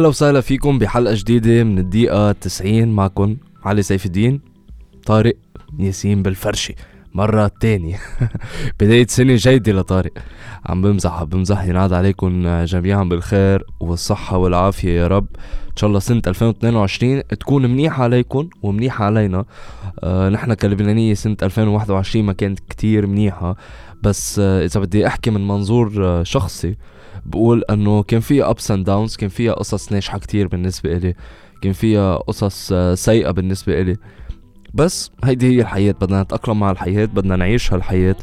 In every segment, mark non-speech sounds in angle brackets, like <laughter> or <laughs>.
واهلا وسهلا فيكم بحلقة جديدة من الدقيقة 90 معكم علي سيف الدين طارق ياسين بالفرشة مرة تانية. <laughs> بداية سنة جيدة لطارق. عم بمزح عم بمزح ينعاد عليكم جميعا بالخير والصحة والعافية يا رب. إن شاء الله سنة 2022 تكون منيحة عليكم ومنيحة علينا. آه نحن كلبنانية سنة 2021 ما كانت كتير منيحة. بس آه إذا بدي أحكي من منظور آه شخصي بقول إنه كان فيها ups and downs كان فيها قصص ناجحة كتير بالنسبة إلي كان فيها قصص آه سيئة بالنسبة إلي. بس هيدي هي الحياة بدنا نتأقلم مع الحياة بدنا نعيش هالحياة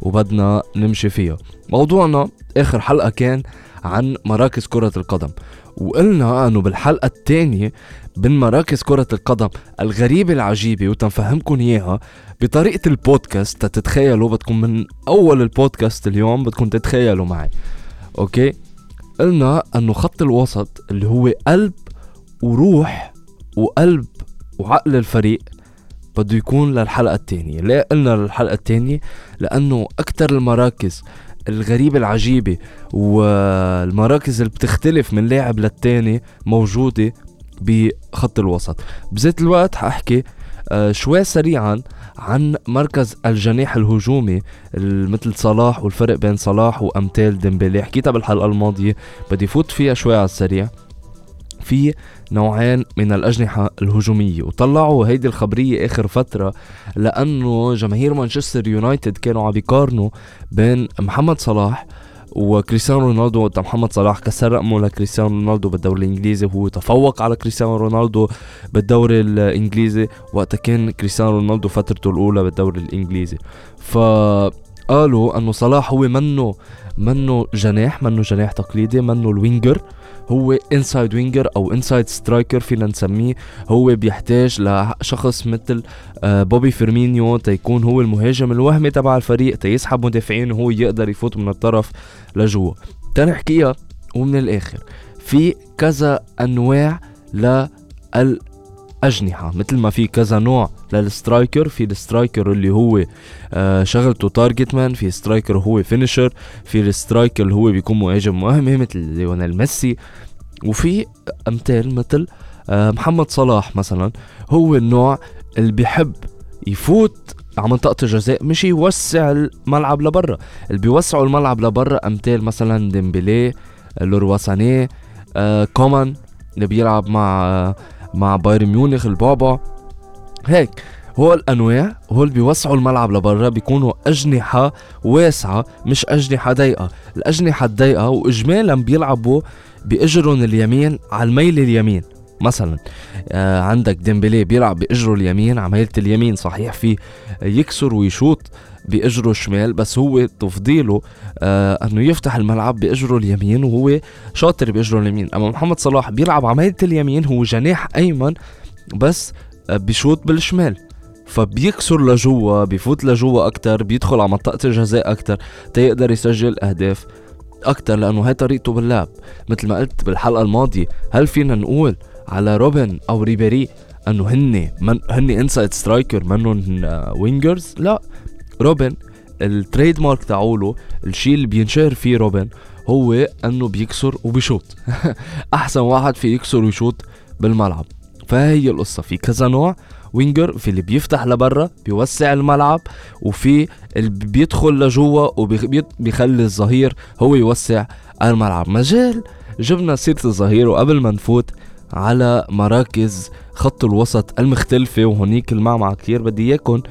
وبدنا نمشي فيها. موضوعنا آخر حلقة كان عن مراكز كرة القدم. وقلنا إنه بالحلقة الثانية من مراكز كرة القدم الغريبة العجيبة وتنفهمكم إياها بطريقة البودكاست. تتخيلوا بدكم من أول البودكاست اليوم بدكم تتخيلوا معي. أوكي؟ قلنا إنه خط الوسط اللي هو قلب وروح وقلب وعقل الفريق بده يكون للحلقة الثانية ليه قلنا للحلقة الثانية لأنه أكتر المراكز الغريبة العجيبة والمراكز اللي بتختلف من لاعب للتاني موجودة بخط الوسط. بذات الوقت حأحكي آه شوي سريعا عن مركز الجناح الهجومي مثل صلاح والفرق بين صلاح وأمثال ديمبلي حكيتها بالحلقة الماضية بدي فوت فيها شوي على السريع. في نوعين من الأجنحة الهجومية وطلعوا هيدي الخبرية آخر فترة لأنه جماهير مانشستر يونايتد كانوا عم يقارنوا بين محمد صلاح وكريستيانو رونالدو وقت محمد صلاح كسر رقمه لكريستيانو رونالدو بالدوري الإنجليزي وهو تفوق على كريستيانو رونالدو بالدوري الإنجليزي وقتها كان كريستيانو رونالدو فترته الأولى بالدوري الإنجليزي. فقالوا أنه صلاح هو منه منه جناح منه جناح تقليدي منه ال winger. هو inside winger أو inside striker فينا نسميه. هو بيحتاج لشخص مثل آه، بوبي فيرمينيو تيكون هو المهاجم الوهمي تبع الفريق تيسحب مدافعين وهو يقدر يفوت من الطرف لجوا. تنحكيها ومن الآخر. في كذا أنواع لل أجنحة مثل ما في كذا نوع لل striker. في ال striker اللي هو آه شغلته target man في striker هو finisher في ال striker اللي هو بيكون مهاجم مهم مثل ليونيل ميسي. وفي أمثال مثل آه محمد صلاح مثلا. هو النوع اللي بيحب يفوت على منطقة الجزاء مش يوسع الملعب لبرا. اللي بيوسعوا الملعب لبرا أمثال مثلا ديمبلي ليروي ساني آه كومان اللي بيلعب مع مع بايرن ميونخ البعبع هيك هو الأنواع هول بيوسعوا الملعب لبرا بيكونوا أجنحة واسعة مش أجنحة ضيقة. الأجنحة الضيقة واجمالا بيلعبوا بإجرهم اليمين على الميل اليمين. مثلا آه عندك ديمبلي بيلعب بإجره اليمين عمليه اليمين صحيح في يكسر ويشوط. بأجره الشمال بس هو تفضيله آه إنه يفتح الملعب بأجره اليمين وهو شاطر بأجره اليمين. أما محمد صلاح بيلعب عمليه اليمين هو جناح أيمن بس آه بيشوط بالشمال. فبيكسر لجوا بيفوت لجوا أكتر بيدخل على منطقة الجزاء أكتر تيقدر يسجل أهداف أكتر لأنه هاي طريقته باللعب. مثل ما قلت بالحلقة الماضية هل فينا نقول على روبن أو ريبيري إنه هن من هن inside strikers منهم wingers لا. روبن ال trademark تاعوله الشيء اللي بينشهر فيه روبن هو إنه بيكسر وبيشوط <laughs> أحسن واحد في يكسر ويشوط بالملعب. فهي القصة. في كذا نوع وينجر في اللي بيفتح لبرا بيوسع الملعب وفي اللي بيدخل لجوا وبيخلي الظهير هو يوسع الملعب. مجال جبنا سيرة الظهير وقبل ما نفوت على مراكز خط الوسط المختلفة وهونيك المعمعة كتير بدي اياكم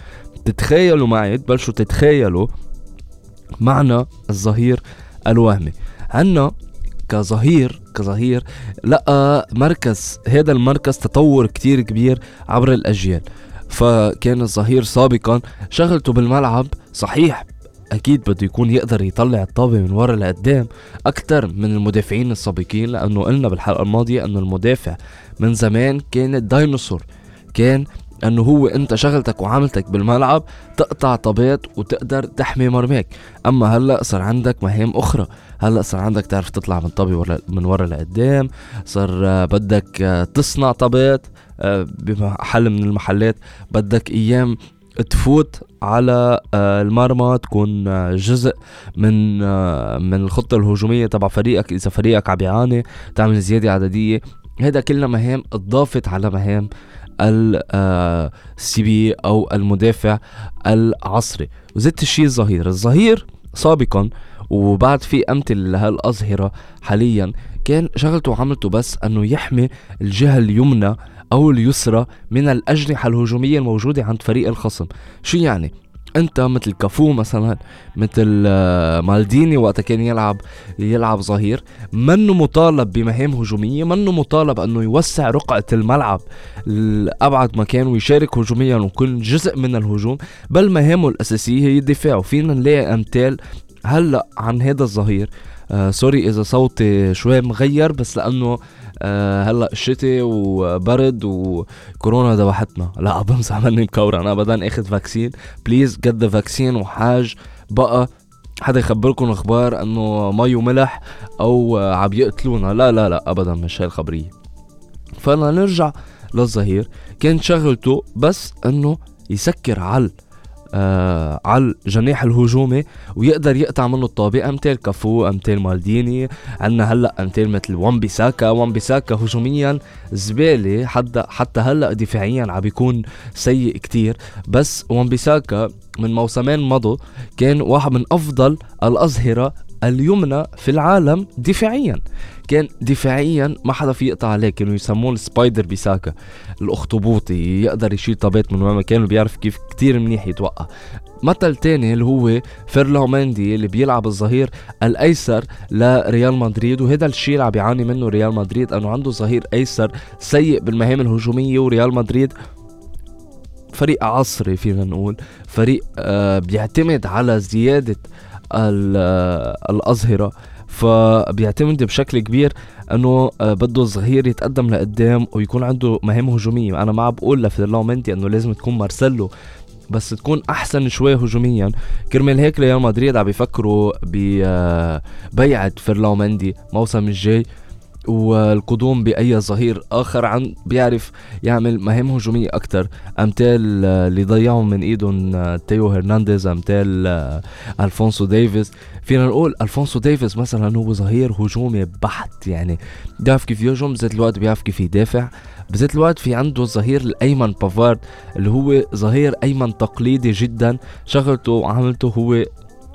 تتخيلوا معي تبلشوا تتخيلوا معنى الظهير الوهمي. عنا كظهير كظهير لقى مركز هذا المركز تطور كتير كبير عبر الأجيال. فكان الظهير سابقا شغلته بالملعب صحيح أكيد بده يكون يقدر يطلع الطابة من ورا لقدام أكثر من المدافعين السابقين لأنه قلنا بالحلقة الماضية إنه المدافع من زمان كان الديناصور كان أنه هو أنت شغلتك وعملتك بالملعب تقطع طابات وتقدر تحمي مرماك أما هلأ صار عندك مهام أخرى. هلأ صار عندك تعرف تطلع من طابه من ورا لقدام صار بدك تصنع طابات آه، بمحل من المحلات. بدك أيام تفوت على آه، المرمى تكون آه، جزء من من الخطة الهجومية تبع فريقك. إذا فريقك عم بيعاني تعمل زيادة عددية. هذا كلها مهام اضافت على مهام السي بي أو المدافع العصري. وزدت الشيء الظهير. الظهير سابقا وبعد في أمثلة لهالأظهرة حاليا كان شغلته وعملته بس أنه يحمي الجهة اليمنى أو اليسرى من الأجنحة الهجومية الموجودة عند فريق الخصم. شو يعني؟ أنت مثل كافو مثلا مثل آه، مالديني وقت كان يلعب يلعب ظهير. منه مطالب بمهام هجومية؟ منه مطالب أنه يوسع رقعة الملعب لأبعد مكان ويشارك هجوميا ويكون جزء من الهجوم؟ بل مهامه الأساسية هي الدفاع. وفينا نلاقي أمثال هلأ عن هذا الظهير. آه sorry إذا صوتي شوي مغير بس لأنه هلا الشتاء وبرد وكورونا ذبحتنا. لا بمزح مني مكورة أنا ابدا آخذ vaccine. please جد vaccine وحاج. بقى حدا يخبركم أخبار إنه مي وملح أو عم يقتلونا؟ لا لا لا ابدا مش هاي الخبرية. فانا نرجع للظهير. كان شغلته بس إنه يسكر على آه على الجناح الهجومي ويقدر يقطع منه الطابق. أمثال كافو أمثال مالديني. عندنا هلأ أمثال مثل وان بيساكا. وان بيساكا هجوميا زبالة حتى حتى هلأ دفاعيا عم بيكون سيء كتير. بس وان بيساكا من موسمين مضوا كان واحد من أفضل الاظهره اليمنى في العالم دفاعيا. كان دفاعيا ما حدا في يقطع عليه كانوا يسموه ال spider بيساكا. الاخطبوطي يقدر يشيل طابات من وين ما كان وبيعرف كيف كتير منيح يتوقع. مثل تاني اللي هو فيرلاند ميندي اللي بيلعب الظهير الأيسر لريال مدريد وهذا الشيء اللي عم بيعاني منه ريال مدريد إنه عنده ظهير أيسر سيء بالمهام الهجومية وريال مدريد فريق عصري فينا نقول فريق آه بيعتمد على زيادة آه، الأظهرة. فبيعتمد بشكل كبير إنه آه، بده الظهير يتقدم لقدام ويكون عنده مهام هجومية. أنا ما بقول لفيرلاند إنه لازم تكون مارسيلو بس تكون أحسن شوي هجوميا. كرمال هيك ريال مدريد عم بيفكروا ببيعة آه، فيرلاند ميندي موسم الجاي. والقدوم بأي ظهير آخر عن بيعرف يعمل مهام هجومية أكثر أمثال آه، اللي ضيعهم من إيدهم آه، تيو هرنانديز أمثال آه، ألفونسو ديفيز فينا نقول ألفونسو ديفيز مثلا هو ظهير هجومي بحت يعني بيعرف كيف يهجم بذات الوقت بيعرف كيف يدافع. بذات الوقت في عنده الظهير الأيمن بافارد اللي هو ظهير أيمن تقليدي جدا. شغلته وعملته هو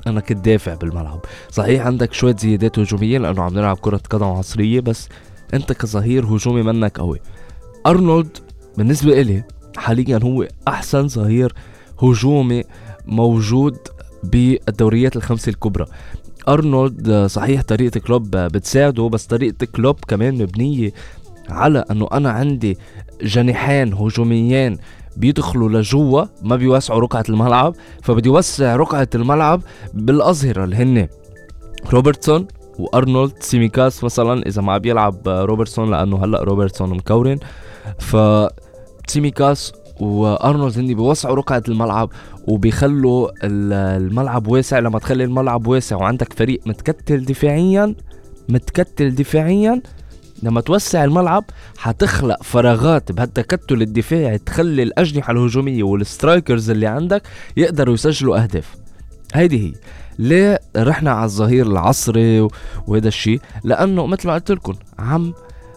انك تدافع بالملعب. صحيح عندك شوية زيادات هجومية لأنه عم نلعب كرة قدم عصرية بس أنت كظهير هجومي منك قوي. أرنولد بالنسبة إلي حاليا هو أحسن ظهير هجومي موجود بالدوريات الخمسة الكبرى. أرنولد صحيح طريقة كلوب بتساعده بس طريقة كلوب كمان مبنية على أنه أنا عندي جناحين هجوميين بيدخلوا لجوا ما بيوسعوا رقعة الملعب فبدي يوسع رقعة الملعب بالأظهرة اللي هن روبرتسون وأرنولد سيميكاس مثلا إذا ما بيلعب روبرتسون لأنه هلأ روبرتسون مكورن ف سيميكاس وأرنولد هني بيوسعوا رقعة الملعب وبيخلوا الملعب واسع. لما تخلي الملعب واسع وعندك فريق متكتل دفاعيا متكتل دفاعيا لما توسع الملعب حتخلق فراغات بهالتكتل الدفاعي تخلي الأجنحة الهجومية وال strikers اللي عندك يقدروا يسجلوا أهداف. هيدي هي. ليه رحنا على الظهير العصري وهذا الشيء لأنه مثل ما قلت لكم عم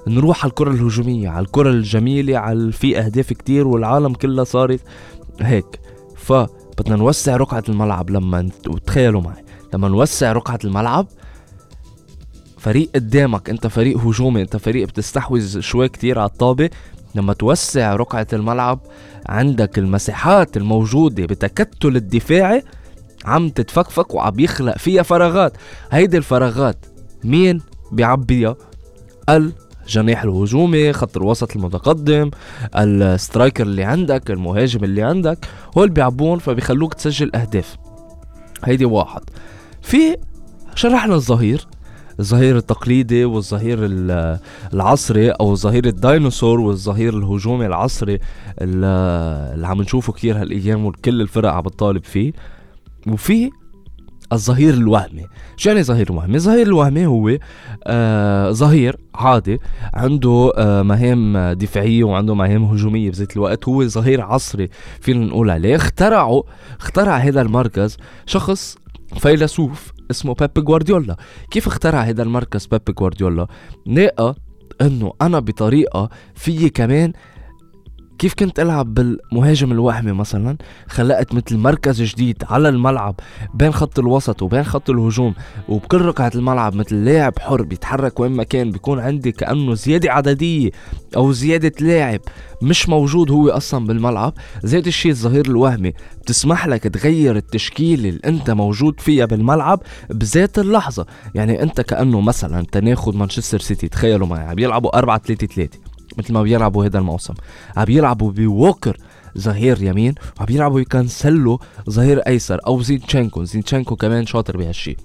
نروح على الكرة الهجومية على الكرة الجميلة على في أهداف كتير والعالم كلها صارت هيك. فبدنا نوسع رقعة الملعب لما وتخيلوا معي لما نوسع رقعة الملعب فريق قدامك انت فريق هجومي انت فريق بتستحوذ شوي كتير على الطابة. لما توسع رقعة الملعب عندك المساحات الموجودة بتكتل الدفاعي عم تتفكفك وعم يخلق فيها فراغات. هيدي الفراغات مين بيعبيها؟ الجناح الهجومي خط الوسط المتقدم السترايكر اللي عندك المهاجم اللي عندك. هول بيعبون فبيخلوك تسجل أهداف. هيدي واحد. في شرحنا الظهير. الظهير التقليدي والظهير العصري أو الظهير الديناصور والظهير الهجومي العصري اللي عم نشوفه كثير هالأيام وكل الفرق عم بتطالب فيه. وفي الظهير الوهمي. شو يعني ظهير وهمي الظهير الوهمي هو آه ظهير عادي عنده آه مهام دفاعية وعنده مهام هجومية بذات الوقت. هو ظهير عصري فينا نقول عليه. اخترعوا اخترع هذا المركز شخص فيلسوف اسمه بيب جوارديولا. كيف اخترع هذا المركز بيب جوارديولا؟ لقى إنه أنا بطريقة في كمان كيف كنت ألعب بالمهاجم الوهمي مثلا؟ خلقت مثل مركز جديد على الملعب بين خط الوسط وبين خط الهجوم وبكل رقعة الملعب مثل لاعب حر بيتحرك وين ما كان بيكون عندي كأنه زيادة عددية أو زيادة لاعب مش موجود هو أصلا بالملعب. زيت الشيء الظهير الوهمي بتسمح لك تغير التشكيلة اللي أنت موجود فيها بالملعب بذات اللحظة. يعني أنت كأنه مثلا تناخد مانشستر سيتي تخيلوا معي عم يلعبوا 4 3 3 مثل ما بيلعبوا هذا الموسم. عم بيلعبوا بووكر ظهير يمين وعم بيلعبوا بكانسيلو ظهير أيسر أو زينتشينكو. زينتشينكو كمان شاطر بهالشي.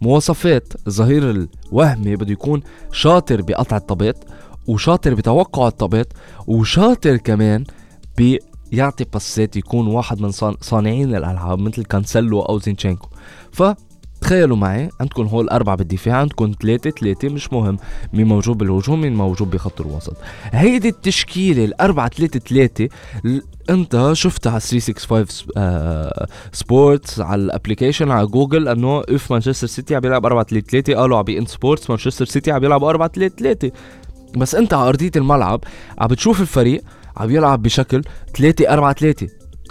مواصفات الظهير الوهمي بده يكون شاطر بقطع الطابات وشاطر بتوقع الطابات وشاطر كمان بيعطي باسات يكون واحد من صانعين الألعاب مثل كانسلو أو زينتشينكو. ف تخيلوا معي عندكم هول أربعة بالدفاع عندكم ثلاثة ثلاثة مش مهم مين موجود بالهجوم مين موجود بخط الوسط. هيدي التشكيلة الأربعة ثلاثة ثلاثة أنت شفتها على 365 سبورتس على ال application على جوجل إنه if مانشستر سيتي عم بيلعب 4 3 3 قالوا على بي ان سبورتس مانشستر سيتي عم بيلعب 4 3 3 بس أنت على أرضية الملعب عم بتشوف الفريق عم يلعب بشكل 3 4 3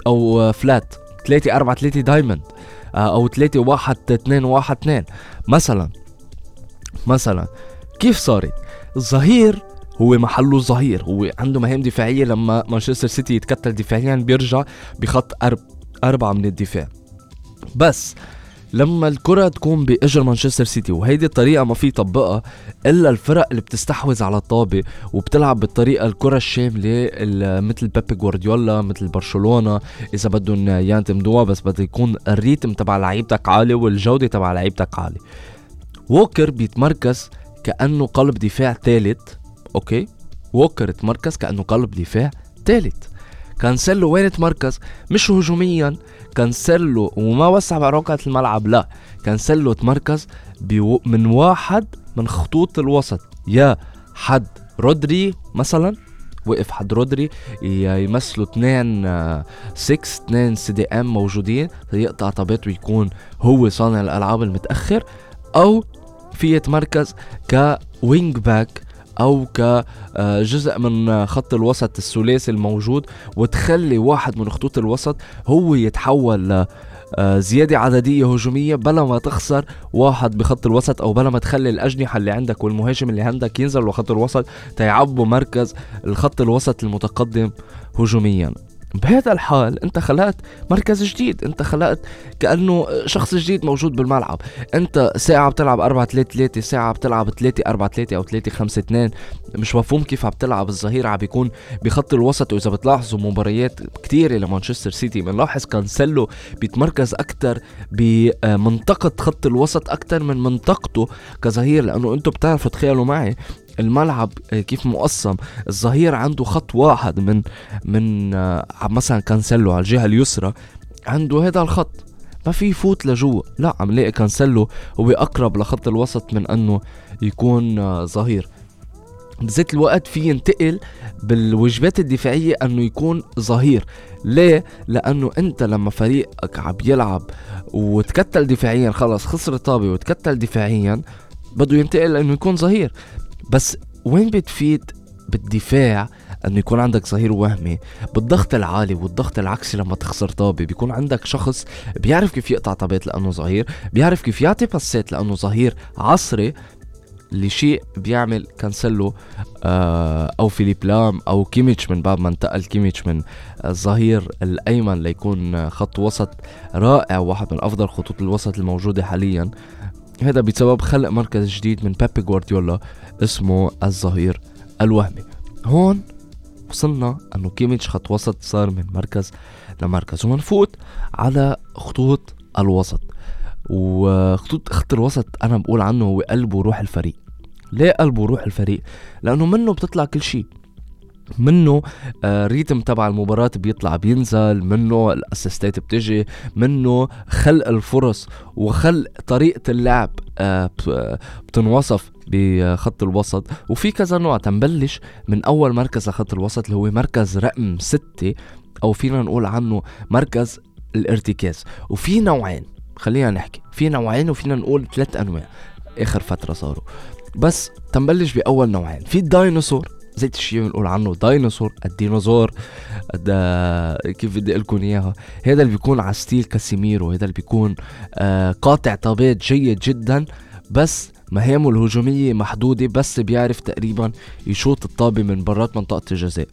أو flat 3 4 3 diamond آه، أو 3 1 2 1 2 مثلا مثلا كيف صارت؟ الظهير هو محله ظهير هو عنده مهام دفاعية لما مانشستر سيتي يتكتل دفاعيا بيرجع بخط أرب أربعة من الدفاع. بس لما الكرة تكون بإجر مانشستر سيتي وهيدي الطريقة ما في يطبقها إلا الفرق اللي بتستحوذ على الطابة وبتلعب بالطريقة الكرة الشاملة مثل بيب جوارديولا مثل برشلونة. إذا بدهم ينتمدوها بس بده يكون الريتم تبع لعيبتك عالي والجودة تبع لعيبتك عالي. ووكر بيتمركز كأنه قلب دفاع ثالث أوكي؟ ووكر تمركز كأنه قلب دفاع ثالث كانسيلو وين تمركز مش هجوميا. كانسيلو وما وسع برقعة الملعب لا. كانسيلو تمركز بيو من واحد من خطوط الوسط. يا حد رودري مثلا وقف حد رودري يمثلوا اثنين 6 اثنين CDM موجودين يقطع طابات ويكون هو صانع الألعاب المتأخر. أو في يتمركز ك wing back أو كجزء من خط الوسط الثلاثي الموجود وتخلي واحد من خطوط الوسط هو يتحول ل زيادة عددية هجومية بلا ما تخسر واحد بخط الوسط أو بلا ما تخلي الأجنحة اللي عندك والمهاجم اللي عندك ينزلوا خط الوسط تيعبوا مركز الخط الوسط المتقدم هجوميا. بهذا الحال انت خلقت مركز جديد انت خلقت كأنه شخص جديد موجود بالملعب. انت ساعة بتلعب 4 3 3 ساعة بتلعب 3 4 3 أو 3 5 2 مش مفهوم كيف عم تلعب الظهير عم بيكون بخط الوسط. وإذا بتلاحظوا مباريات كثيره لمانشستر سيتي بنلاحظ كانسلو بيتمركز أكثر بمنطقة خط الوسط أكثر من منطقته كظهير لأنه أنتم بتعرفوا تخيلوا معي الملعب آه، كيف مقسم. الظهير عنده خط واحد من من آه، مثلا كانسلو على الجهة اليسرى عنده هذا الخط. ما في يفوت لجوا. لا عم لاقي كانسلو هو أقرب لخط الوسط من أنه يكون آه، ظهير. بذات الوقت في ينتقل بالوجبات الدفاعية أنه يكون ظهير. ليه؟ لأنه أنت لما فريقك عم يلعب وتكتل دفاعيا خلص خسر طابة وتكتل دفاعيا بده ينتقل لأنه يكون ظهير. بس وين بتفيد بالدفاع إنه يكون عندك ظهير وهمي؟ بالضغط العالي والضغط العكسي لما تخسر طابة بيكون عندك شخص بيعرف كيف يقطع طابات لأنه ظهير بيعرف كيف يعطي باسات لأنه ظهير عصري الشيء بيعمله كانسلو آه أو فيليب لام أو كيميتش من باب ما انتقل كيميتش من الظهير الأيمن ليكون خط وسط رائع واحد من أفضل خطوط الوسط الموجودة حاليا. هذا بسبب خلق مركز جديد من بيبي جوارديولا. اسمه الظهير الوهمي. هون وصلنا انه كيميتش خط وسط صار من مركز لمركز. ومنفوت على خطوط الوسط. وخطوط خط الوسط أنا بقول عنه هو قلب وروح الفريق. ليه قلب وروح الفريق؟ لأنه منه بتطلع كل شيء منه آه ريتم تبع المباراة بيطلع بينزل منه الاسيستات بتجي منه خلق الفرص وخلق طريقة اللعب آه بتنوصف بخط الوسط. وفي كذا نوع تنبلش من أول مركز لخط الوسط اللي هو مركز رقم ستة أو فينا نقول عنه مركز الارتكاز. وفي نوعين خلينا نحكي في نوعين وفينا نقول ثلاث أنواع آخر فترة صاروا. بس تنبلش بأول نوعين في ال dinosaur زي الشيء بنقول عنه. dinosaur الديناصور كيف بدي لكم إياها. هذا اللي بيكون على style كاسيميرو هذا اللي بيكون آه قاطع طابات جيد جدا بس مهامه الهجومية محدودة بس بيعرف تقريبا يشوط الطابة من برات منطقة الجزاء.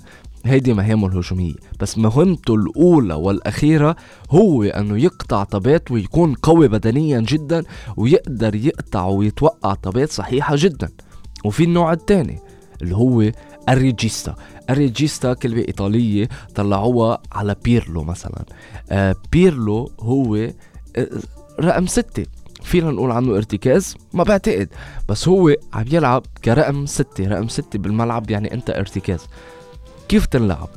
هيدي مهامه الهجومية. بس مهمته الأولى والأخيرة هو أنه يقطع طابات ويكون قوي بدنيا جدا ويقدر يقطع ويتوقع طابات صحيحة جدا. وفي النوع الثاني اللي هو ال regista ال regista كلمة إيطالية طلعوها على بيرلو مثلا. آه بيرلو هو آه رقم ستة. فينا نقول عنه إرتكاز ما بعتقد. بس هو عم يلعب كرقم ستة. رقم ستة بالملعب يعني أنت إرتكاز. كيف تنلعب؟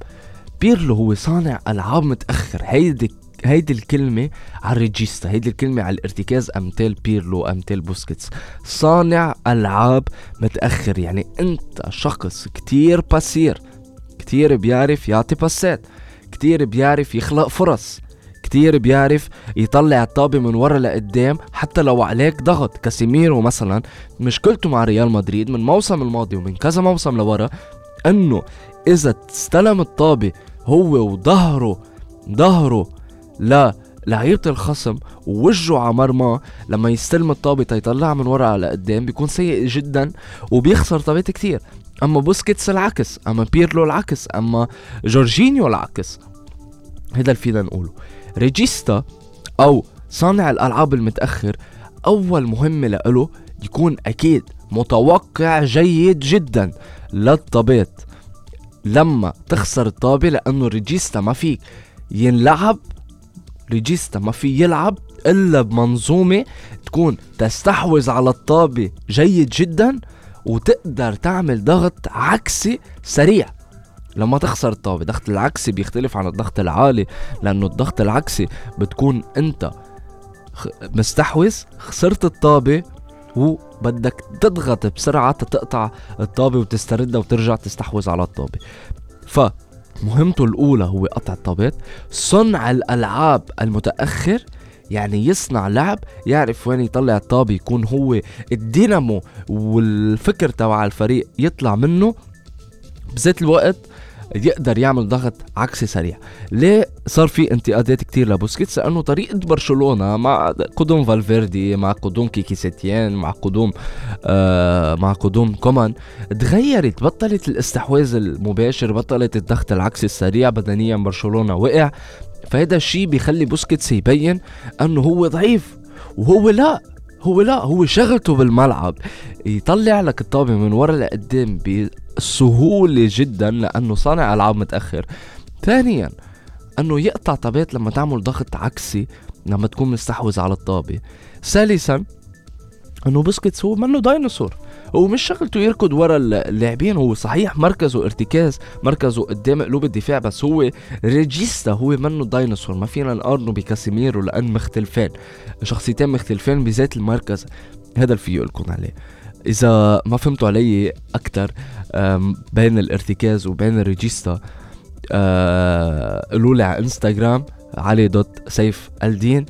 بيرلو هو صانع ألعاب متأخر. هيدي هيدي الكلمة على ال regista هيدي الكلمة على الارتكاز أمثال بيرلو أمثال بوسكيتس. صانع ألعاب متأخر يعني أنت شخص كتير passeur كتير بيعرف يعطي باسات كتير بيعرف يخلق فرص كتير بيعرف يطلع الطابة من ورا لقدام حتى لو عليك ضغط. كاسيميرو مثلا مشكلته مع ريال مدريد من موسم الماضي ومن كذا موسم لورا إنه إذا استلم الطابة هو وظهره ظهره لعيبة الخصم ووجهه على مرمى لما يستلم الطابة تيطلعها من ورا على قدام بيكون سيء جدا وبيخسر طابات كتير. أما بوسكيتس العكس أما بيرلو العكس أما جورجينيو العكس. هذا اللي فينا نقوله. regista أو صانع الألعاب المتأخر أول مهمة له يكون أكيد متوقع جيد جدا للطابات. لما تخسر الطابة لأنه ال regista ما فيك ينلعب regista ما في يلعب إلا بمنظومة تكون تستحوذ على الطابة جيد جدا وتقدر تعمل ضغط عكسي سريع. لما تخسر الطابة الضغط العكسي بيختلف عن الضغط العالي لأنه الضغط العكسي بتكون أنت مستحوذ خسرت الطابة وبدك تضغط بسرعة تقطع الطابة وتستردها وترجع تستحوذ على الطابة. فمهمته الأولى هو قطع الطابات. صنع الألعاب المتأخر يعني يصنع لعب يعرف وين يطلع الطابة يكون هو الدينامو والفكر تبع الفريق يطلع منه. بذات الوقت يقدر يعمل ضغط عكسي سريع. ليه صار في انتقادات كتير لبوسكيتس؟ لأنه طريقة برشلونة مع قدوم فالفيردي مع قدوم كيكي سيتيان مع قدوم آه مع قدوم كومان تغيرت بطلت الاستحواذ المباشر بطلت الضغط العكسي السريع بدنيا برشلونة وقع. فهذا الشيء بيخلي بوسكيتس يبين أنه هو ضعيف وهو لا هو لا هو شغلته بالملعب. يطلع لك الطابة من ورا لقدام بسهولة جدا لأنه صانع ألعاب متأخر. ثانيا أنه يقطع طابات لما تعمل ضغط عكسي لما تكون مستحوذ على الطابة. ثالثا أنه بوسكيتس هو منه ديناصور. هو مش شغلته يركض ورا اللاعبين هو صحيح مركزه ارتكاز مركزه قدام قلوب الدفاع بس هو regista هو منه ديناصور. ما فينا نقارنه بكاسيميرو لأن مختلفين. شخصيتين مختلفين بذات المركز. هذا اللي فيه أقول لكم عليه. إذا ما فهمتوا علي أكثر بين الارتكاز وبين ال regista قولوا لي على إنستغرام علي dot سيف الدين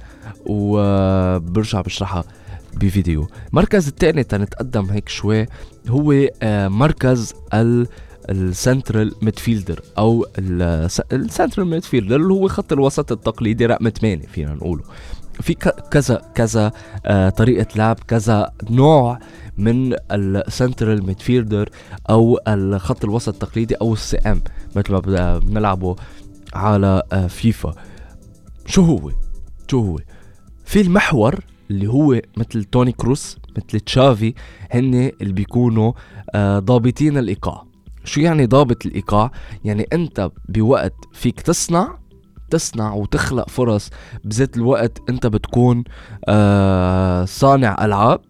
وبرجع بشرحها بفيديو. المركز الثاني تنتقدم هيك شوي هو آه، مركز ال central midfielder أو ال central midfielder اللي هو خط الوسط التقليدي رقم 8 فينا نقوله. في كذا كذا آه، طريقة لعب كذا نوع من ال central midfielder أو الخط الوسط التقليدي أو ال CM مثل ما بنلعبه على آه، فيفا. شو هو؟ شو هو؟ في المحور اللي هو مثل توني كروس مثل تشافي هن اللي بيكونوا آه ضابطين الإيقاع. شو يعني ضابط الإيقاع؟ يعني أنت بوقت فيك تصنع تصنع وتخلق فرص بذات الوقت انت بتكون آه صانع ألعاب.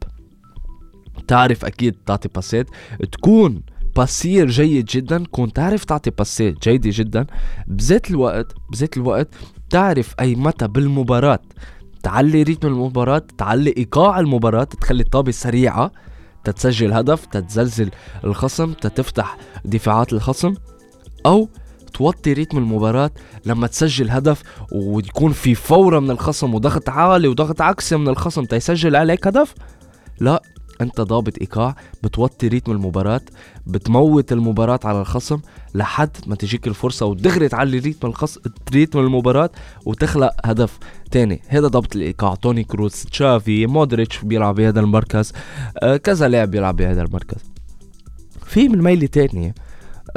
تعرف أكيد تعطي باسات. تكون passeur جيد جدا كون تعرف تعطي passes جيدة جدا. بذات الوقت بذات الوقت تعرف أي متى بالمباراة. تعلي rythme المباراة تعلي إيقاع المباراة تخلي الطابة سريعة. تتسجل هدف تتزلزل الخصم تتفتح دفاعات الخصم. أو توطي ريتم المباراة لما تسجل هدف ويكون في فورة من الخصم وضغط عالي وضغط عكسي من الخصم تيسجل عليك هدف؟ لا أنت ضابط إيقاع بتوطي ريتم المباراة بتموت المباراة على الخصم لحد ما تجيك الفرصة ودغري تعلي ريتم الخص ريتم المباراة وتخلق هدف تاني. هذا ضبط الإيقاع. توني كروز تشافي مودريتش بيلعب بهذا المركز آه كذا لاعب بيلعب بهذا المركز. في من ميلة تانية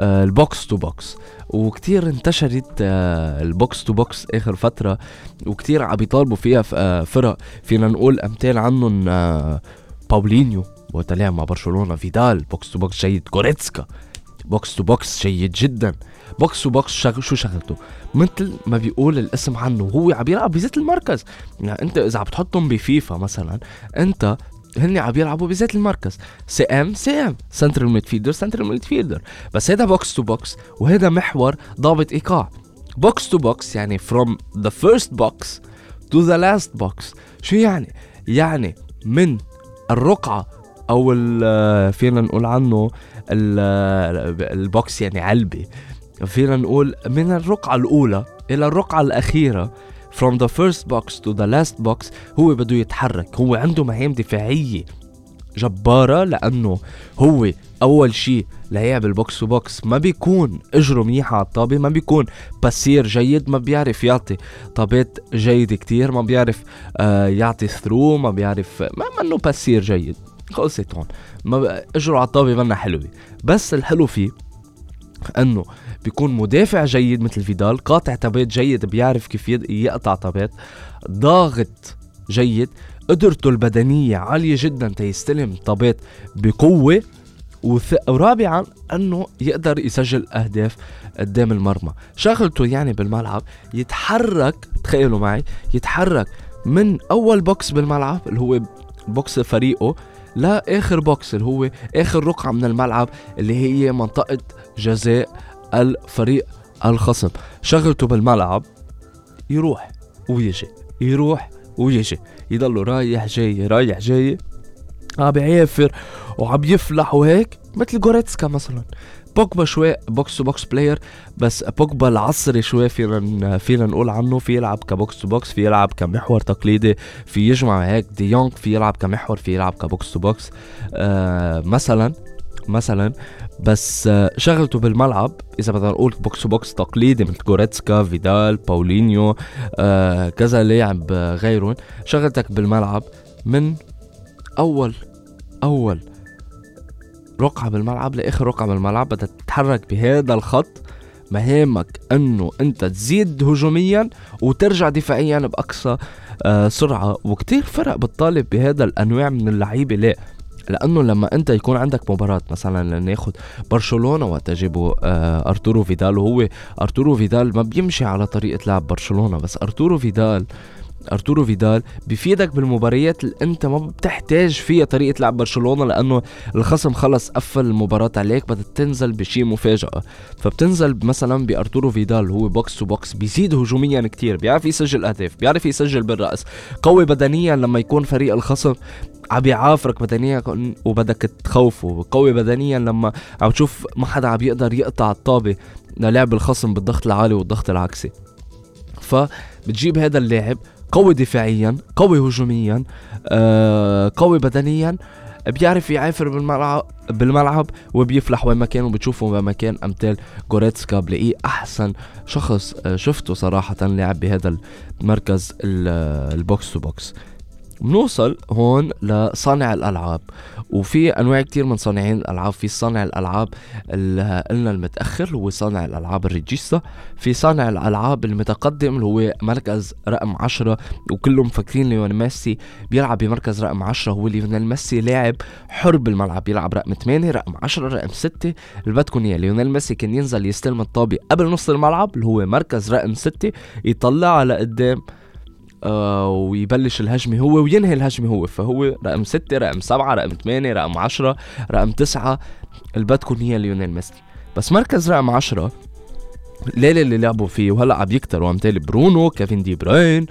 آه ال box to box. وكتير انتشرت ال box to box آخر فترة وكتير عم بيطالبوا فيها آه فرق. فينا نقول أمثال عنهم آه باولينيو وقت لعب مع برشلونة فيدال box to box جيد. غوريتسكا box to box جيد جدا. box to box شغل شو شغلته؟ مثل ما بيقول الاسم عنه هو عم يلعب بذات المركز. يعني أنت إذا عم بتحطهم بفيفا مثلا أنت هن عم يلعبوا بذات المركز. CM CM. central midfielder central midfielder بس هذا box to box وهذا محور ضابط إيقاع. box to box يعني from the first box to the last box. شو يعني؟ يعني من الرقعة أو فينا نقول عنه ال box يعني علبة. فينا نقول من الرقعة الأولى إلى الرقعة الأخيرة from the first box to the last box هو بده يتحرك. هو عنده مهام دفاعية جبارة لأنه هو أول شيء لعب ال box to box. ما بيكون إجره منيحة على الطابة ما بيكون passer جيد ما بيعرف يعطي طابات جيدة كتير ما بيعرف آه يعطي through ما بيعرف ما منه passer جيد. خلصت هون. ما إجره على الطابة منا حلوة. بس الحلو فيه إنه بيكون مدافع جيد مثل فيدال قاطع طابات جيد بيعرف كيف يقطع طابات ضاغط جيد قدرته البدنية عالية جدا تيستلم طابات بقوة وث... ورابعا إنه يقدر يسجل أهداف قدام المرمى. شغلته يعني بالملعب يتحرك تخيلوا معي يتحرك من أول box بالملعب اللي هو box فريقه لاخر بوكس اللي هو آخر رقعة من الملعب اللي هي منطقة جزاء الفريق الخصم. شغلته بالملعب يروح ويجي يروح ويجي. يضلوا رايح جاي رايح جاي. عم بيعافر وعم يفلح وهيك مثل جوريتسكا مثلا. بوجبا شوي box to box player بس بوجبا العصري شوي فينا فينا نقول عنه. في يلعب ك box to box في يلعب كمحور تقليدي في يجمع هيك دي يونغ في يلعب كمحور في يلعب ك box to box. آه مثلا مثلا بس آه شغلته بالملعب إذا بدنا نقول box box تقليدي مثل جوريتسكا فيدال باولينيو آه كذا لاعب غيرهم. شغلتك بالملعب من أول أول رقعة بالملعب لآخر رقعة بالملعب. بدك تتحرك بهذا الخط. مهامك إنه أنت تزيد هجوميا وترجع دفاعيا بأقصى آه سرعة. وكتير فرق بتطالب بهذا الأنواع من اللعيبة. ليه؟ لأنه لما أنت يكون عندك مباراة مثلا ناخد برشلونة وقت جابوا آه أرتورو فيدال وهو أرتورو فيدال ما بيمشي على طريقة لعب برشلونة بس أرتورو فيدال أرتورو فيدال بيفيدك بالمباريات اللي أنت ما بتحتاج فيها طريقة لعب برشلونة لأنه الخصم خلص قفل المباراة عليك بدك تنزل بشي مفاجأة. فبتنزل مثلا بأرتورو فيدال هو box to box بيزيد هجوميا كتير بيعرف يسجل أهداف بيعرف يسجل بالرأس. قوي بدنيا لما يكون فريق الخصم عم يعافرك بدنيا وبدك تخوفه قوي بدنيا لما عم تشوف ما حدا عم يقدر يقطع الطابة للعب الخصم بالضغط العالي والضغط العكسي. فبتجيب هذا اللاعب قوي دفاعيا قوي هجوميا آه قوي بدنيا بيعرف يعافر بالملعب بالملعب وبيفلح وين ما كان وبتشوفه وين ما كان. أمثال جوريتسكا بلاقيه أحسن شخص آه، شفته صراحة لاعب بهذا المركز ال box to box. بنوصل هون لصانع الألعاب وفي أنواع كتير من صانعين الألعاب في صانع الألعاب اللي قلنا المتأخر هو صانع الألعاب ال regista في صانع الألعاب المتقدم اللي هو مركز رقم عشرة وكلهم مفكرين ليون ميسي بيلعب بمركز رقم عشرة هو ليونيل ميسي لاعب حر بالملعب بيلعب رقم 8 رقم 10 رقم 6 اللي بدكم إياه. ليونيل ميسي كان ينزل يستلم الطابة قبل نص الملعب اللي هو مركز رقم 6 يطلعها لقدام آه ويبلش الهجمة هو وينهي الهجمة هو. فهو رقم ستة رقم سبعة رقم ثمانية رقم عشرة رقم تسعة اللي بدكم هي ليونيل ميسي. بس مركز رقم عشرة قليلة اللي لعبوا فيه وهلأ عم يكتروا أمثال برونو كيفن دي براين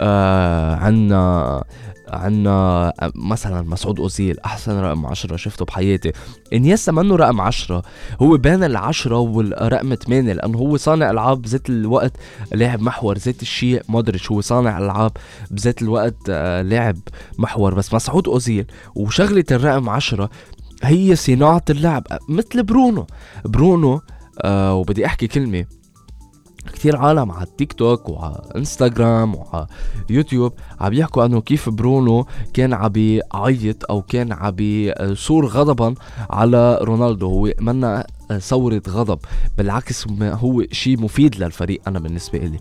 آه عنا عنا مثلا مسعود أوزيل أحسن رقم عشرة شفته بحياتي. إنيستا منه رقم عشرة. هو بين العشرة والرقم ثمانية لأنه هو صانع ألعاب بذات الوقت لاعب محور ذات الشيء. مودريتش هو صانع ألعاب بذات الوقت آه، لاعب محور. بس مسعود أوزيل وشغلة الرقم عشرة هي صناعة اللعب مثل برونو. برونو آه وبدي أحكي كلمة. كثير عالم على التيك توك وعلى انستغرام وعلى يوتيوب عم يحكوا انه كيف برونو كان عم بيعيط أو كان عم بيثور غضبا على رونالدو. هو منا ثورة غضب بالعكس هو شيء مفيد للفريق أنا بالنسبة لي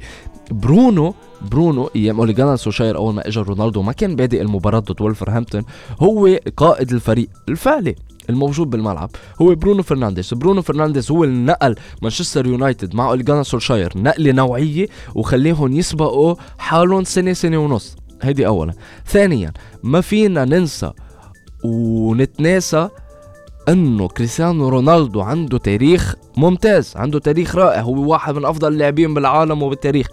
برونو برونو أيام اولي جونار سولشاير أول ما اجى رونالدو ما كان بادئ المباراة ضد ولفرهامبتون هو قائد الفريق الفعلي. الموجود بالملعب هو برونو فرنانديز. برونو فرنانديز هو اللي نقل مانشستر يونايتد مع اولي جونار سولشاير نقلة نوعية وخليهم يسبقوا حالهم سنة سنة ونص. هيدي اولا. ثانيا ما فينا ننسى ونتناسى إنه كريستيانو رونالدو عنده تاريخ ممتاز عنده تاريخ رائع. هو واحد من أفضل اللاعبين بالعالم وبالتاريخ.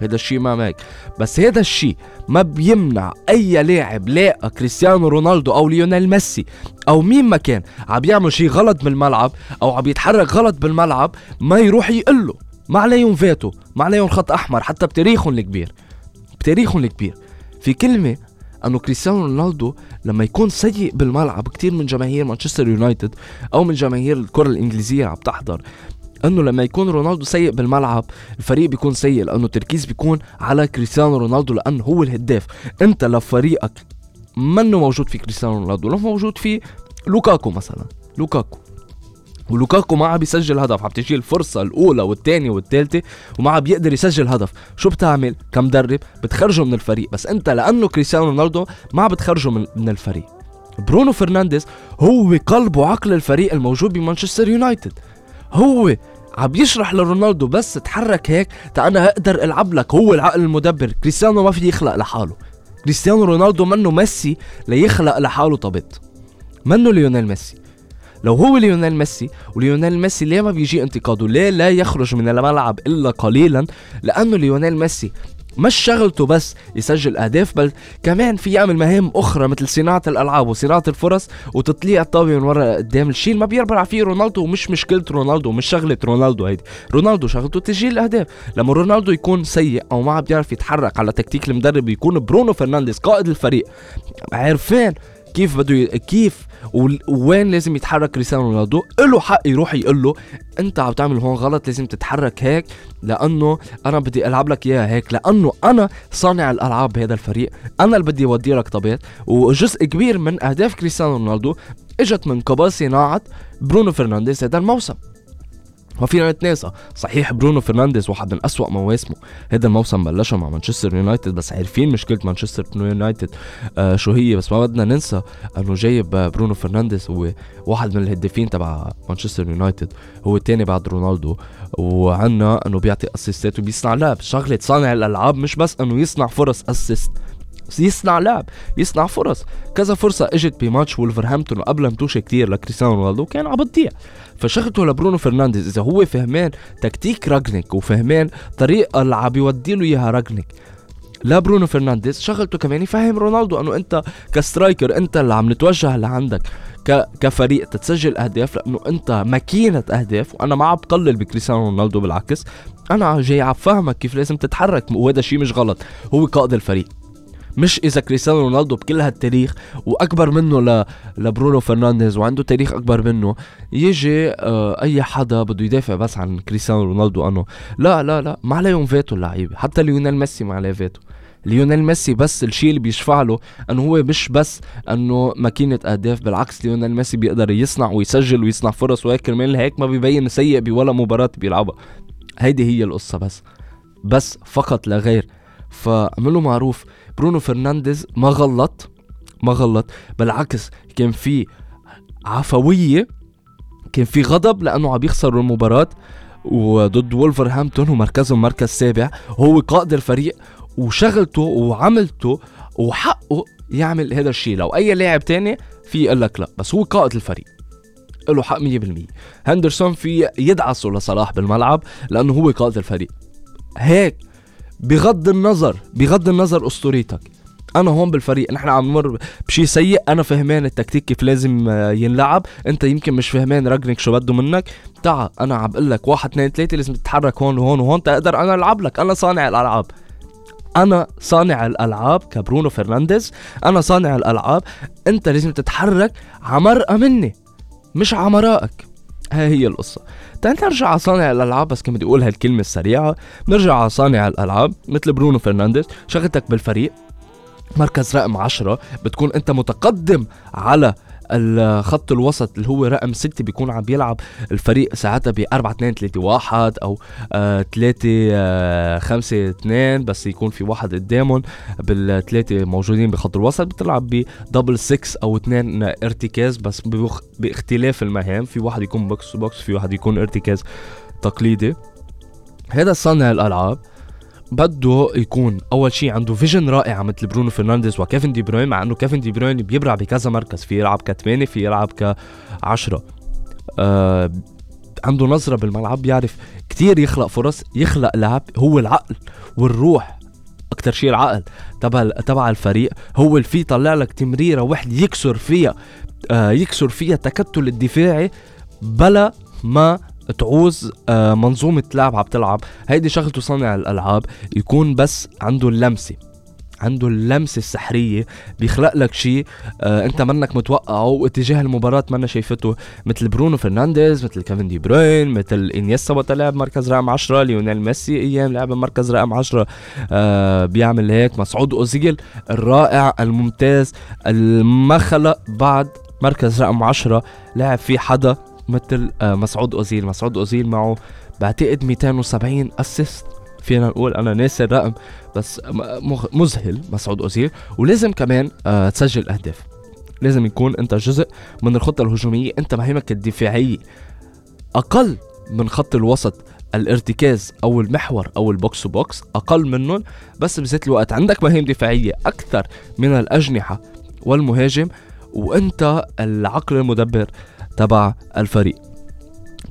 هذا الشيء ما هيك بس هذا الشيء ما بيمنع أي لاعب لاقى كريستيانو رونالدو أو ليونيل ميسي أو مين ما كان عم يعمل شيء غلط بالملعب أو عم يتحرك غلط بالملعب ما يروح يقول له. ما عليهم فيتو ما عليهم خط أحمر حتى بتاريخهم الكبير. بتاريخهم الكبير. في كلمة أنه كريستيانو رونالدو لما يكون سيء بالملعب كتير من جماهير مانشستر يونايتد أو من جماهير الكرة الإنجليزية عم تحضر انه لما يكون رونالدو سيء بالملعب الفريق بيكون سيء لأنه التركيز بيكون على كريستيانو رونالدو لأنه هو الهداف. أنت لفريقك منه موجود في كريستيانو رونالدو لو موجود في لوكاكو مثلا لوكاكو. ولوكاكو ما عم بيسجل هدف عم تجي الفرصة الأولى والثانية والثالثة وما عم بيقدر يسجل هدف. شو بتعمل؟ كمدرب بتخرجه من الفريق. بس أنت لأنه كريستيانو رونالدو ما بتخرجه من, من الفريق. برونو فرنانديز هو قلب وعقل الفريق الموجود بمانشستر يونايتد. هو عم يشرح لرونالدو بس تحرك هيك تا أنا أقدر ألعب لك هو العقل المدبر. كريستيانو ما في يخلق لحاله. كريستيانو رونالدو منه ميسي ليخلق لحاله طابة منه ليونيل ميسي. لو هو ليونيل ميسي وليونيل ميسي ليه ما بيجي انتقاده؟ ليه لا يخرج من الملعب إلا قليلا؟ لأنه ليونيل ميسي مش شغلته بس يسجل أهداف بل كمان في يعمل مهام أخرى مثل صناعة الألعاب وصناعة الفرص وتطليع الطابه من ورا قدام الشيء ما بيبرع فيه رونالدو ومش مشكلة رونالدو ومش شغلة رونالدو هيدي. رونالدو شغلته تسجيل الأهداف. لما رونالدو يكون سيء أو ما بيعرف يتحرك على تكتيك المدرب يكون برونو فرنانديز قائد الفريق. عرفان كيف بده. كيف وين لازم يتحرك كريستيانو رونالدو له حق يروح يقول له أنت عم تعمل هون غلط لازم تتحرك هيك لأنه أنا بدي ألعب لك إياها هيك لأنه أنا صانع الألعاب بهذا الفريق أنا اللي بدي أودي لك طابات وجزء كبير من أهداف كريستيانو رونالدو إجت من قبل صناعة برونو فرنانديز هذا الموسم ما فينا نتناسى صحيح برونو فرنانديز واحد من أسوأ مواسمه. هذا الموسم بلشها مع مانشستر يونايتد بس عارفين مشكلة مانشستر يونايتد آه شو هي؟ بس ما بدنا ننسى إنه جايب برونو فرنانديز هو واحد من الهدافين تبع مانشستر يونايتد هو الثاني بعد رونالدو. وعنا إنه بيعطي اسيستات وبيصنع لعب. شغلة صانع الألعاب مش بس إنه يصنع فرص assist يصنع لعب يصنع فرص. كذا فرصة إجت بماتش وولفرهامبتون وقبلها متوشة كتير لكريستيانو رونالدو كان عم بتضيع فشغلته لبرونو فرنانديز إذا هو فهمان تكتيك رانجنيك وفهمان طريقة اللي عم بيودي له إياها رانجنيك. لا برونو فرنانديز شغلته كمان يفهم رونالدو إنه أنت ك striker أنت اللي عم نتوجه لعندك. كفريق تتسجل أهداف لأنه أنت ماكينة أهداف وأنا ما عم بقلل بكريستيانو رونالدو بالعكس أنا جاي عم فهمك كيف لازم تتحرك وهذا شيء مش غلط. هو قائد الفريق. مش إذا كريستيانو رونالدو بكل هالتاريخ وأكبر منه ل... لبرونو فرنانديز وعنده تاريخ أكبر منه يجي آه أي حدا بده يدافع بس عن كريستيانو رونالدو أنه لا لا لا ما عليهم فيتو اللعيبة حتى ليونيل ميسي ما عليه فيتو ليونيل ميسي بس الشيء اللي بيشفع له إنه هو مش بس إنه ماكينة أهداف بالعكس ليونيل ميسي بيقدر يصنع ويسجل ويصنع فرص وهيك كرمال هيك ما بيبين سيء بولا مباراة بيلعبها. هيدي هي القصة بس بس فقط لا غير. فعملوا معروف برونو فرنانديز ما غلط ما غلط بالعكس كان في عفوية كان في غضب لأنه عم يخسروا المباراة وضد وولفرهامبتون ومركزهم مركز سابع هو قائد الفريق وشغلته وعملته وحقه يعمل هذا الشيء. لو أي لاعب تاني في يقول لك لا بس هو قائد الفريق له حق 100% هندرسون في يدعسه لصلاح بالملعب لأنه هو قائد الفريق. هيك بغض النظر بغض النظر اسطوريتك أنا هون بالفريق نحن عم نمر بشيء سيء. أنا فهمان التكتيك كيف لازم آه، ينلعب. أنت يمكن مش فهمان رجنك شو بده منك. تعا أنا عم بقول لك واحد اثنين ثلاثة لازم تتحرك هون وهون وهون تقدر أنا ألعب لك. أنا صانع الألعاب. أنا صانع الألعاب كبرونو فرنانديز. أنا صانع الألعاب. أنت لازم تتحرك عمرقة مني مش عمرائك. هاي هي القصة. تعال نرجع على صانع الألعاب بس كنت بدي أقول هالكلمة السريعة نرجع على صانع الألعاب مثل برونو فرنانديز شغلتك بالفريق مركز رقم عشرة بتكون أنت متقدم على الخط الوسط اللي هو رقم ستة بيكون عم بيلعب الفريق ساعتها ب 4 2 3 1 أو 3 5 2 بس يكون في واحد قدامهم بالثلاثه موجودين بخط الوسط بتلعب ب double 6 أو اثنين ارتكاز بس باختلاف المهام. في واحد يكون box to box في واحد يكون ارتكاز تقليدي. هذا صانع الألعاب. بده يكون أول شيء عنده vision رائعة مثل برونو فرنانديز وكيفن دي بروين مع إنه كيفن دي بروين بيبرع بكذا مركز في يلعب كثمانية في يلعب كعشرة. آه عنده نظرة بالملعب بيعرف كتير يخلق فرص يخلق لعب هو العقل والروح أكثر شيء العقل تبع تبع الفريق هو اللي فيه يطلع لك تمريرة واحد يكسر فيها آه يكسر فيها تكتل الدفاعي بلا ما تعوز آه، منظومة لعب عم تلعب. هيدي شغلته صانع الألعاب يكون بس عنده اللمسة عنده اللمسة السحرية بيخلق لك شيء آه أنت منك متوقعه واتجاه المباراة منا شايفته. مثل برونو فرنانديز مثل كيفن دي بروين مثل إنيستا وقت لعب مركز رقم 10 ليونيل ميسي أيام لعب مركز رقم 10 آه بيعمل هيك. مسعود اوزيل الرائع الممتاز ما خلق بعد مركز رقم 10 لعب فيه حدا مثل آه، مسعود أوزيل. مسعود أوزيل معه بعتقد 270 اسيست فينا نقول أنا ناسي الرقم بس مذهل مسعود أوزيل. ولازم كمان آه، تسجل أهداف. لازم يكون أنت جزء من الخطة الهجومية أنت مهامك الدفاعيه أقل من خط الوسط الارتكاز أو المحور أو ال box to box أقل منهم بس بذات الوقت عندك مهام دفاعية أكثر من الأجنحة والمهاجم. وأنت العقل المدبر. تبع الفريق.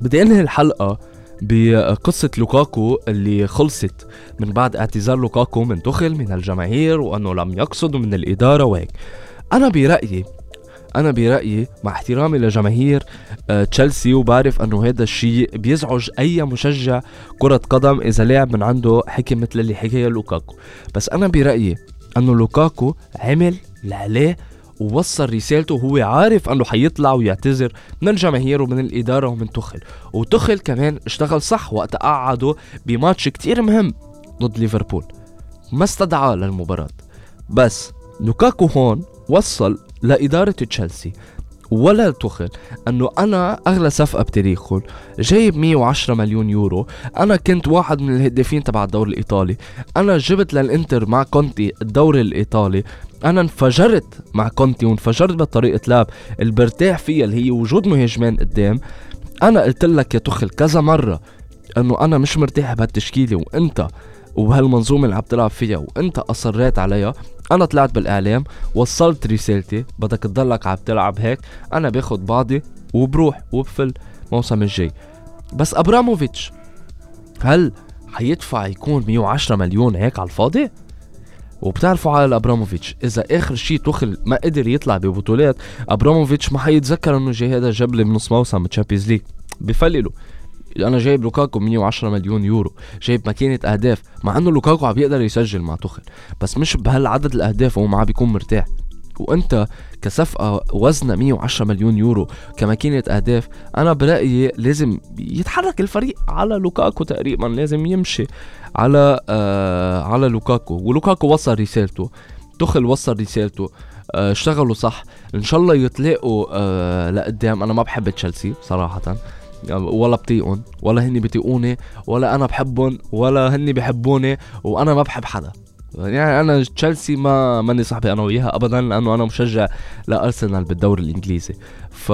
بدي انهي الحلقة بقصة لوكاكو اللي خلصت من بعد اعتذار لوكاكو من دخل من الجماهير وأنه لم يقصد من الإدارة وهيك. أنا برأيي أنا برأيي مع احترامي لجماهير آه، تشيلسي وبعرف أنه هذا الشيء بيزعج أي مشجع كرة قدم إذا لعب من عنده حكي مثل اللي حكيها لوكاكو. بس أنا برأيي أنه لوكاكو عمل اللي عليه ووصل رسالته وهو عارف أنه حيطلع ويعتذر. من الجماهير ومن الإدارة ومن تخل وتخل كمان اشتغل صح وقت قعده بماتش كتير مهم ضد ليفربول. ما استدعى للمباراة. بس لوكاكو هون وصل لإدارة تشيلسي. ولا تخل أنه أنا أغلى صفقه بتاريخهم. جايب 110 مليون يورو. أنا كنت واحد من الهدافين تبع الدوري الإيطالي. أنا جبت للإنتر مع كونتي الدوري الإيطالي. أنا انفجرت مع كونتي وانفجرت بطريقة لعب اللي برتاح فيها اللي هي وجود مهاجمين قدام. أنا قلت لك يا تخل كذا مرة أنه أنا مش مرتاح بهالتشكيلة. وأنت وبهالمنظومة اللي عم تلعب فيها وانت أصريت عليها أنا طلعت بالإعلام وصلت رسالتي بدك تضلك عم تلعب هيك أنا باخد بعضي وبروح وبفل موسم الجاي. بس أبراموفيتش هل حيدفع يكون 110 مليون هيك على الفاضي؟ وبتعرفوا على أبراموفيتش إذا آخر شيء توخيل ما قدر يطلع ببطولات أبراموفيتش ما حيتذكر إنه جاي هذا جاب لي بنص موسم Champions League بفلله. أنا جايب لوكاكو 110 مليون يورو جايب ماكينة أهداف مع إنه لوكاكو عم يقدر يسجل مع توخيل بس مش بهالعدد الأهداف وهو ما بيكون مرتاح. وأنت كصفقة وزنها 110 مليون يورو كماكينة أهداف أنا برأيي لازم يتحرك الفريق على لوكاكو تقريبا لازم يمشي على آه على لوكاكو. ولوكاكو وصل رسالته توخيل وصل رسالته آه اشتغلوا صح. إن شاء الله يتلاقوا آه لقدام. أنا ما بحب تشيلسي صراحة. ولا بطيقهم ولا هني بطيقوني ولا أنا بحبهم ولا هني بحبوني وأنا ما بحب حدا. يعني أنا تشيلسي ما ماني صاحبي أنا وياها ابدا لأنه أنا مشجع لأرسنال بالدوري الإنجليزي. ف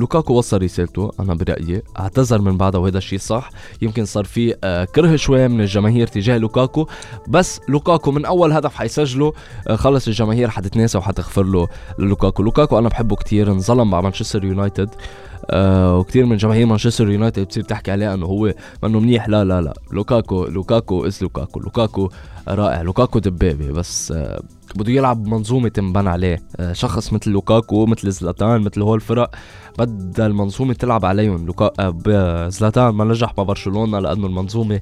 لوكاكو وصل رسالته أنا برأيي اعتذر من بعدها وهذا الشيء صح. يمكن صار في آه، كره شوي من الجماهير تجاه لوكاكو بس لوكاكو من أول هدف حيسجله آه، خلص الجماهير حتتناسى وحتغفر له لوكاكو لوكاكو أنا بحبه كتير انظلم مع مانشستر يونايتد. آه وكثير من جماهير مانشستر يونايتد بتصير تحكي عليه إنه هو منه منيح. لا لا لا. لوكاكو لوكاكو is لوكاكو. لوكاكو رائع. لوكاكو دبابة. بس آه بده يلعب منظومة تنبنى عليه. آه شخص مثل لوكاكو مثل زلاتان مثل هول الفرق بدها المنظومة تلعب عليهم. لوكا زلاتان ما نجح ببرشلونة لأنه المنظومة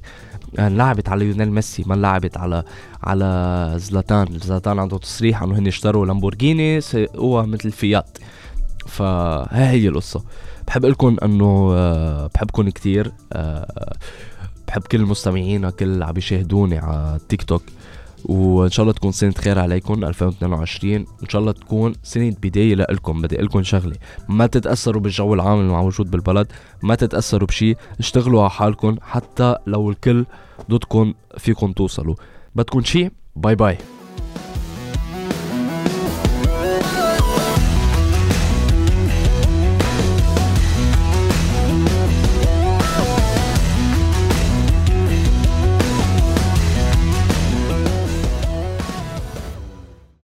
انلعبت على ليونيل ميسي ما انلعبت على على زلاتان. زلاتان عنده تصريح إنه هن اشتروا لامبورجيني هو مثل فيات. فهي هي القصة. بحب لكم إنه آه، بحبكم كتير آه، بحب كل المستمعين كل عم يشاهدوني على تيك توك. وإن شاء الله تكون سنة خير عليكم 2022 إن شاء الله تكون سنة بداية لكم بدي لكم شغلة ما تتأثروا بالجو العام اللي موجود بالبلد ما تتأثروا بشي اشتغلوا على حالكم حتى لو الكل ضدكم فيكم توصلوا. بدكم شي باي باي.